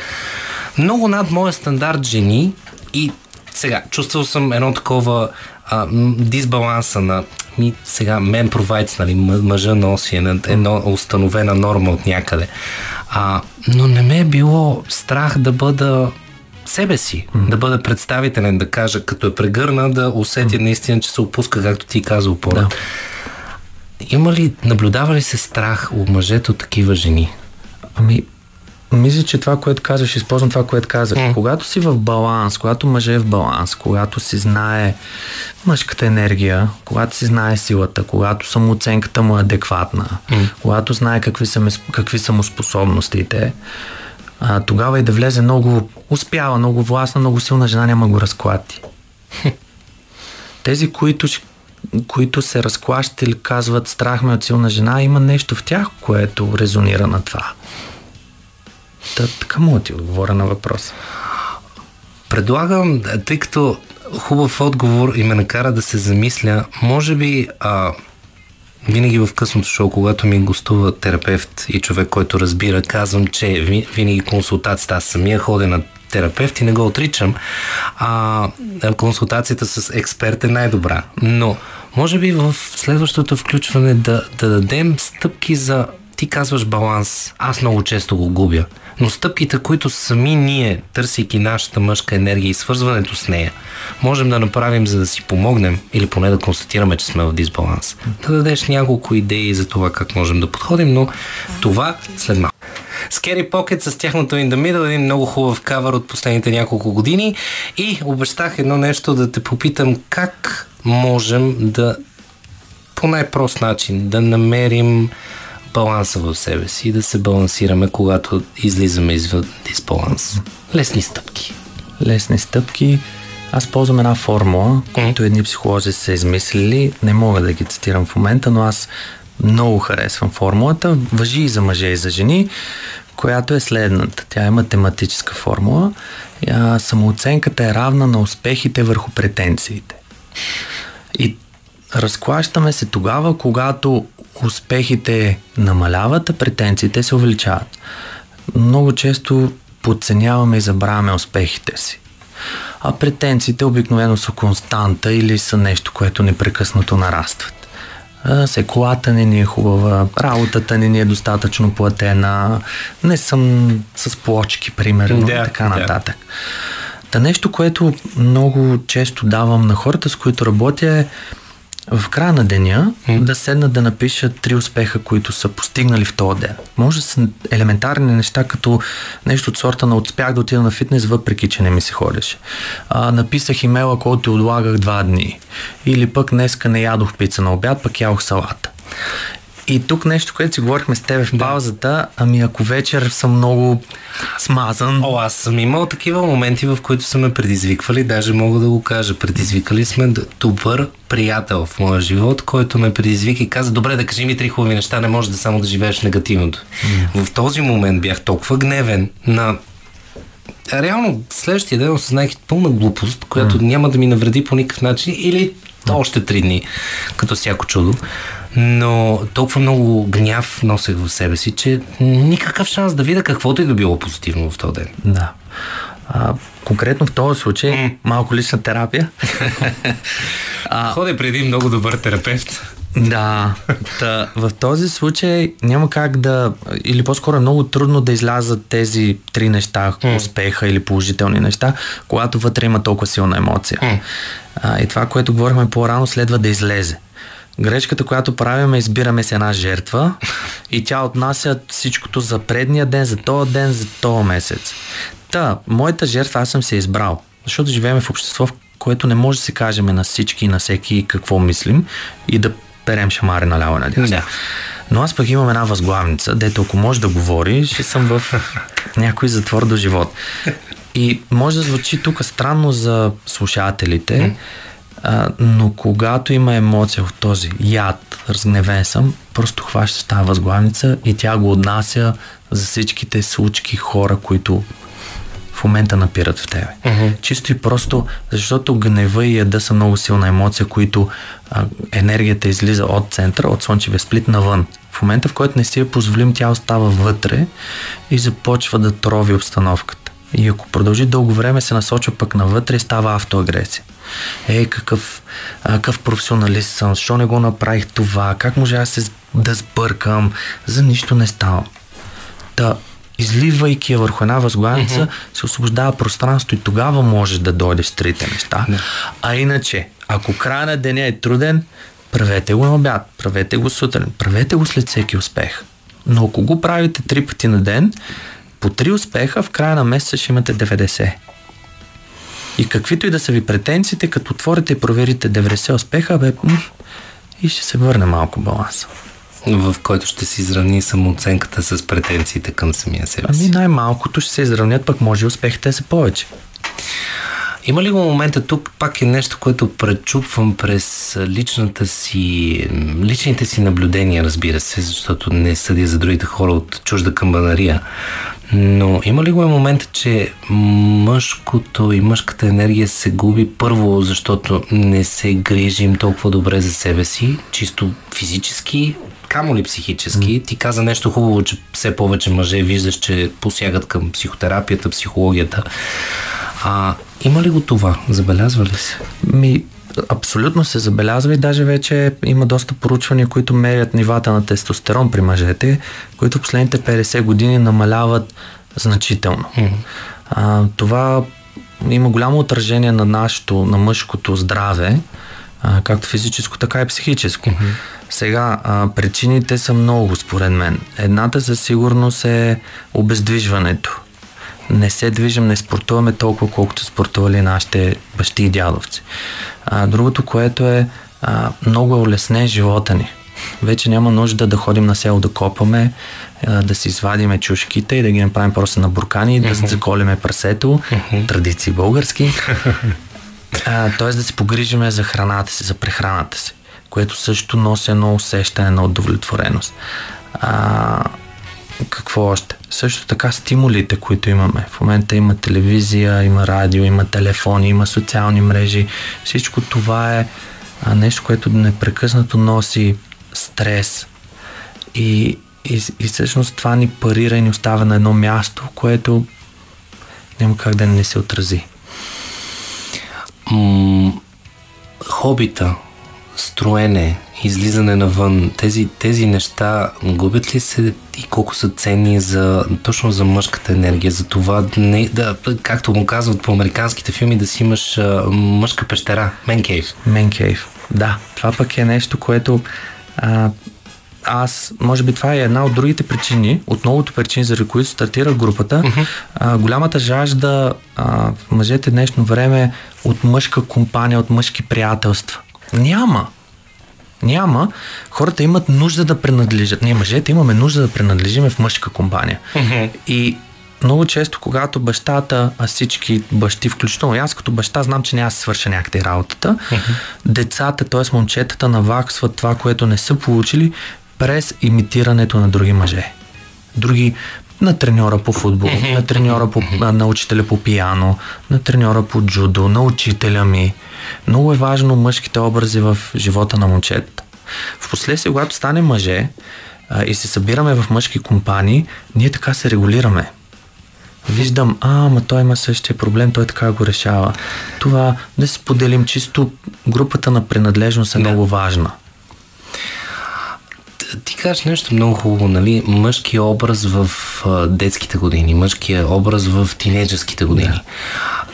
много над моя стандарт жени и сега, чувствал съм едно такова а, дисбаланса на ми сега мен провайдс, нали, мъжа носи е една установена норма от някъде. А, но не ме е било страх да бъда себе си, mm. да бъда представителен, да кажа, като е прегърна, да усетя mm. наистина, че се опуска, както ти каза, опора. Да. Има ли, наблюдава ли се страх у мъжето такива жени? Ами, мисля, че това, което казваш, използвам това, което казах. Mm. Когато си в баланс, когато мъже е в баланс, когато си знае мъжката енергия, когато си знае силата, когато самооценката му е адекватна, mm. когато знае какви са, какви са му способностите, а, тогава и да влезе много успяла, много властна, много силна жена, няма го разклати. Тези, които, които се разклащат или казват страх ме от силна жена, има нещо в тях, което резонира на това. Та, така мога ти отговоря на въпроса. Предлагам, тъй като хубав отговор и ме накара да се замисля, може би а, винаги в късното шоу, когато ми гостува терапевт и човек, който разбира, казвам, че винаги консултацията, аз самия ходя на терапевт и не го отричам, а консултацията с експерт е най-добра. Но, може би в следващото включване да, да дадем стъпки за ти казваш баланс. Аз много често го губя. Но стъпките, които сами ние, търсейки нашата мъжка енергия и свързването с нея, можем да направим, за да си помогнем или поне да констатираме, че сме в дисбаланс. Да дадеш няколко идеи за това как можем да подходим, но това след малко. Scary Pocket с тяхното In The Middle, един много хубав кавър от последните няколко години и обещах едно нещо да те попитам как можем да по най-прост начин да намерим баланса в себе си и да се балансираме, когато излизаме извън дисбаланс. Лесни стъпки. Лесни стъпки. Аз ползвам една формула, която едни психолози са измислили. Не мога да ги цитирам в момента, но аз много харесвам формулата. Въжи и за мъже и за жени, която е следната. Тя е математическа формула. Самооценката е равна на успехите върху претенциите. И разклащаме се тогава, когато успехите намаляват, а претенциите се увеличават. Много често подценяваме и забравяме успехите си. А претенциите обикновено са константа или са нещо, което непрекъснато нарастват. Секулата не ни е хубава, работата не ни е достатъчно платена, не съм с плочки, примерно, да, така нататък. Да. Та нещо, което много често давам на хората, с които работя е в края на деня mm. да седнат да напишат три успеха, които са постигнали в този ден. Може да са елементарни неща, като нещо от сорта на успях да отида на фитнес, въпреки че не ми се ходеше. А, написах имейла, който отлагах два дни. Или пък днеска не ядох пица на обяд, пък ядох салата. И тук нещо, което си говорихме с теб в паузата, ами ако вечер съм много смазан. О, аз съм имал такива моменти, в които са ме предизвиквали, даже мога да го кажа. Предизвикали сме добър приятел в моя живот, който ме предизвика и каза, добре, да кажи ми три хубави неща, не може да само да живееш негативното. Mm. В този момент бях толкова гневен на реално следващия ден осъзнах пълна глупост, която mm. няма да ми навреди по никакъв начин или още три дни, като всяко чудо но толкова много гняв носех в себе си, че никакъв шанс да видя каквото и да било позитивно в този ден. Да. А, конкретно в този случай, mm. малко лична терапия. а, Ходя преди много добър терапевт. Да, та, в този случай няма как да, или по-скоро е много трудно да излязат тези три неща, mm. успеха или положителни неща, когато вътре има толкова силна емоция. Mm. А, и това, което говорихме по-рано, следва да излезе. Гречката, която правим е избираме с една жертва и тя отнася всичкото за предния ден, за този ден, за този месец. Та, моята жертва аз съм се избрал, защото живеем в общество, в което не може да се кажеме на всички и на всеки какво мислим и да перем шамари наляво надясно. Да. Но аз пък имам една възглавница, дето ако може да говори, ще съм в някой затвор до живот. И може да звучи тук странно за слушателите, а, но когато има емоция в този яд, разгневен съм, просто хваща тази възглавница и тя го отнася за всичките случки хора, които в момента напират в тебе. Мгм. Чисто и просто, защото гнева и яда са много силна емоция, които а, енергията излиза от центъра, от слънчевия сплит навън. В момента, в който не си я позволим, тя остава вътре и започва да трови обстановката. И ако продължи дълго време, се насочва пък навътре и става автоагресия. Ей, какъв, а, какъв професионалист съм, защо не го направих това, как може аз се, да сбъркам, за нищо не ставам. Та, изливайки я върху една възглавница, mm-hmm. се освобождава пространство и тогава може да дойдеш с трите неща. Да. А иначе, ако края на деня е труден, правете го на обяд, правете го сутрин, правете го след всеки успех. Но ако го правите три пъти на ден, по три успеха, в края на месеца ще имате 90. И каквито и да са ви претенциите, като отворите и проверите 90 успеха, бе, и ще се върне малко баланс. В който ще се изравни самооценката с претенциите към самия себе си. Ами най-малкото ще се изравнят, пък може и успехите да са повече. Има ли го момента тук, пак е нещо, което пречупвам през личната си, личните си наблюдения, разбира се, защото не съдя за другите хора от чужда камбанария. Но има ли го е момента, че мъжкото и мъжката енергия се губи първо, защото не се грижим толкова добре за себе си, чисто физически, камо ли психически. Ти каза нещо хубаво, че все повече мъже виждаш, че посягат към психотерапията, психологията. А има ли го това? Забелязва ли се? Ми, абсолютно се забелязва и даже вече има доста поручвания, които мерят нивата на тестостерон при мъжете, които последните 50 години намаляват значително. А, това има голямо отражение на нашето, на мъжкото здраве, а, както физическо, така и психическо. Сега, а, причините са много, според мен. Едната със сигурност е обездвижването. Не се движим, не спортуваме толкова, колкото спортували нашите бащи и дядовци. А, другото, което е а, много е улеснен живота ни. Вече няма нужда да ходим на село да копаме, да си извадиме чушките и да ги направим просто на буркани, да заколиме прасето, традиции български. А, т.е. да се погрижиме за храната си, за прехраната си, което също носи едно усещане на удовлетвореност. А, какво още? Също така стимулите, които имаме. В момента има телевизия, има радио, има телефони, има социални мрежи. Всичко това е нещо, което непрекъснато носи стрес. И, и, и всъщност това ни парира и ни оставя на едно място, което няма как да не се отрази. М- хобита, строене, излизане навън, тези, тези неща губят ли се и колко са ценни за, точно за мъжката енергия, за това, не, да, както му казват по американските филми, да си имаш а, мъжка пещера, мен кейв. Мен кейв. Да, това пък е нещо, което а, аз, може би това е една от другите причини, от многото причини, заради които стартира групата, а, голямата жажда а, в мъжете днешно време от мъжка компания, от мъжки приятелства. Няма. Няма. Хората имат нужда да принадлежат. Ние мъжете имаме нужда да принадлежиме в мъжка компания. И много често, когато бащата, а всички бащи, включително аз като баща, знам, че няма да се свърша някъде работата, uh-huh. децата, т.е. момчетата, наваксват това, което не са получили през имитирането на други мъже. Други на треньора по футбол, на треньора по, на учителя по пияно, на треньора по джудо, на учителя ми. Много е важно мъжките образи в живота на момчетата. Впоследствие, когато стане мъже а, и се събираме в мъжки компании, ние така се регулираме. Виждам, а, ма той има същия проблем, той така го решава. Това да се споделим чисто групата на принадлежност е да. много важна. Ти кажеш нещо много хубаво, нали? Мъжкия образ в а, детските години, мъжкия образ в тинейджерските години. Да.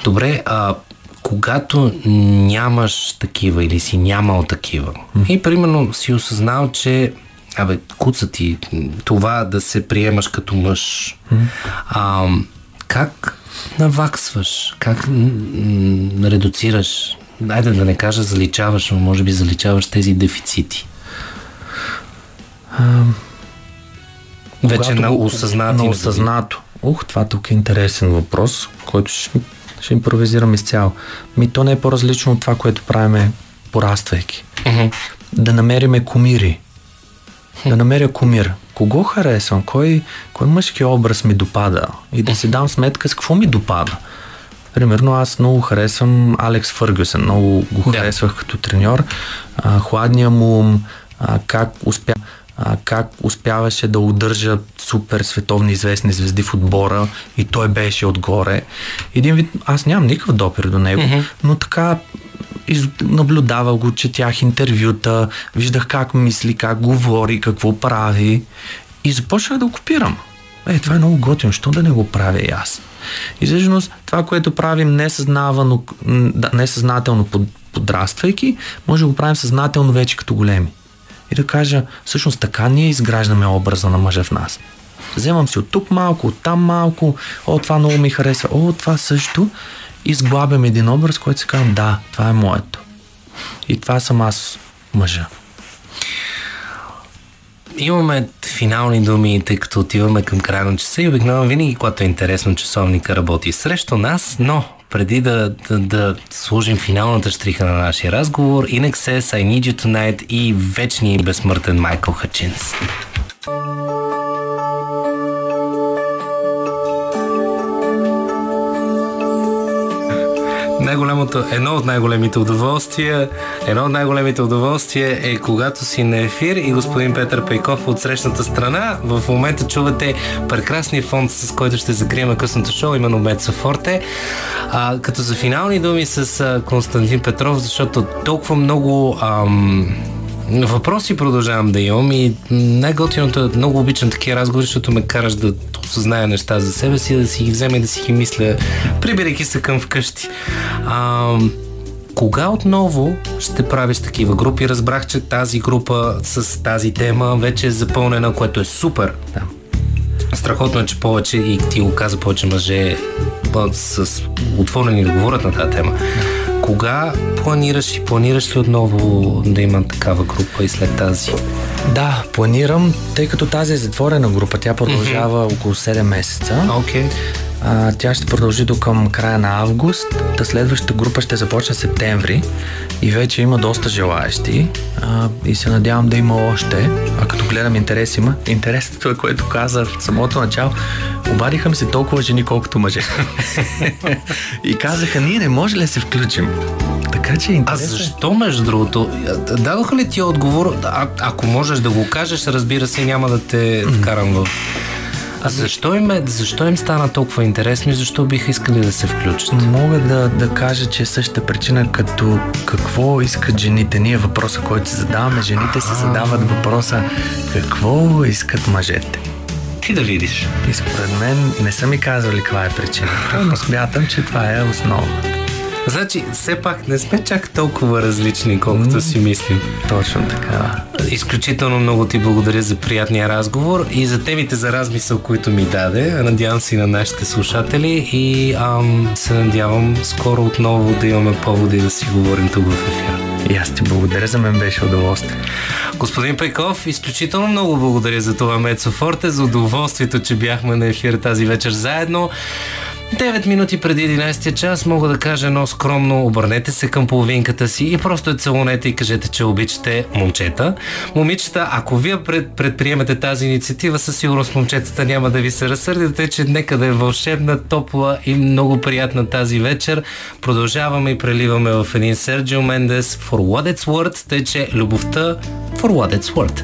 Добре, а когато нямаш такива или си нямал такива mm. и примерно си осъзнал, че абе, куца ти това да се приемаш като мъж. Mm. А, как наваксваш, как м- редуцираш, айде да не кажа заличаваш, но може би заличаваш тези дефицити? А, Вече на осъзнати. На осъзнато. Ух, това тук е интересен въпрос, който ще, ще импровизирам изцяло. Ми то не е по-различно от това, което правиме пораствайки. Uh-huh. Да намериме кумири. Да намеря кумир. Кого харесвам? Кой, кой мъжки образ ми допада? И да си дам сметка с какво ми допада. Примерно аз много харесвам Алекс Фъргюсен, много го харесвах като треньор. А, хладния му а, как успя а, как успяваше да удържа супер световни известни звезди в отбора и той беше отгоре. Един вид, аз нямам никакъв допир до него, mm-hmm. но така из... наблюдавал го, четях интервюта, виждах как мисли, как говори, какво прави и започнах да го копирам. Е, това е много готино, що да не го правя и аз? И всъщност това, което правим несъзнавано, несъзнателно подраствайки, може да го правим съзнателно вече като големи и да кажа, всъщност така ние изграждаме образа на мъжа в нас. Вземам си от тук малко, от там малко, о, това много ми харесва, о, това също. И сглабям един образ, който се казвам, да, това е моето. И това съм аз, мъжа. Имаме финални думи, тъй като отиваме към края на часа и обикновено винаги, когато е интересно, часовника работи срещу нас, но преди да, да, да сложим финалната штриха на нашия разговор, In Excess, I Need You Tonight и вечния безсмъртен Майкъл Хачинс. Най-голямото, едно от най-големите удоволствия, едно от най-големите удоволствия е когато си на ефир и господин Петър Пейков от срещната страна. В момента чувате прекрасния фонд, с който ще закрием късното шоу, именно Меца Форте. А, като за финални думи с а, Константин Петров, защото толкова много ам, въпроси продължавам да имам и най-готиното е много обичам такива разговори, защото ме караш да осъзная неща за себе си, да си ги взема и да си ги мисля, прибирайки се към вкъщи. А, кога отново ще правиш такива групи? Разбрах, че тази група с тази тема вече е запълнена, което е супер. Да. Страхотно е, че повече и ти го каза повече мъже с отворени да говорят на тази тема. Кога планираш и планираш ли отново да има такава група и след тази? Да, планирам, тъй като тази е затворена група. Тя продължава mm-hmm. около 7 месеца. Okay. А, тя ще продължи до към края на август. Та следващата група ще започне септември и вече има доста желаящи а, и се надявам да има още. А като гледам интерес има. Интересното е, което каза в самото начало. Обадиха ми се толкова жени, колкото мъже. и казаха, ние не може ли да се включим? Така че е интересно. А защо, между другото, дадоха ли ти отговор? А, ако можеш да го кажеш, разбира се, няма да те вкарам в а защо им, е, защо им стана толкова интересно и защо биха искали да се включат? Мога да, да кажа, че е същата причина като какво искат жените. Ние въпроса, който се задаваме, жените се задават въпроса какво искат мъжете. Ти да видиш. И според мен не са ми казали каква е причината, но смятам, че това е основа. Значи, все пак не сме чак толкова различни, колкото mm, си мислим. Точно така. Изключително много ти благодаря за приятния разговор и за темите за размисъл, които ми даде. Надявам се и на нашите слушатели и ам, се надявам скоро отново да имаме поводи да си говорим тук в ефира. И аз ти благодаря, за мен беше удоволствие. Господин Пейков, изключително много благодаря за това Мецо Форте, за удоволствието, че бяхме на ефир тази вечер заедно. 9 минути преди 11 час мога да кажа едно скромно, обърнете се към половинката си и просто я целунете и кажете, че обичате момчета. Момичета, ако вие пред, предприемете тази инициатива, със сигурност момчетата няма да ви се разсърдите, че нека да е вълшебна, топла и много приятна тази вечер. Продължаваме и преливаме в един Серджио Мендес For What It's Worth, тъй че любовта For What It's Worth.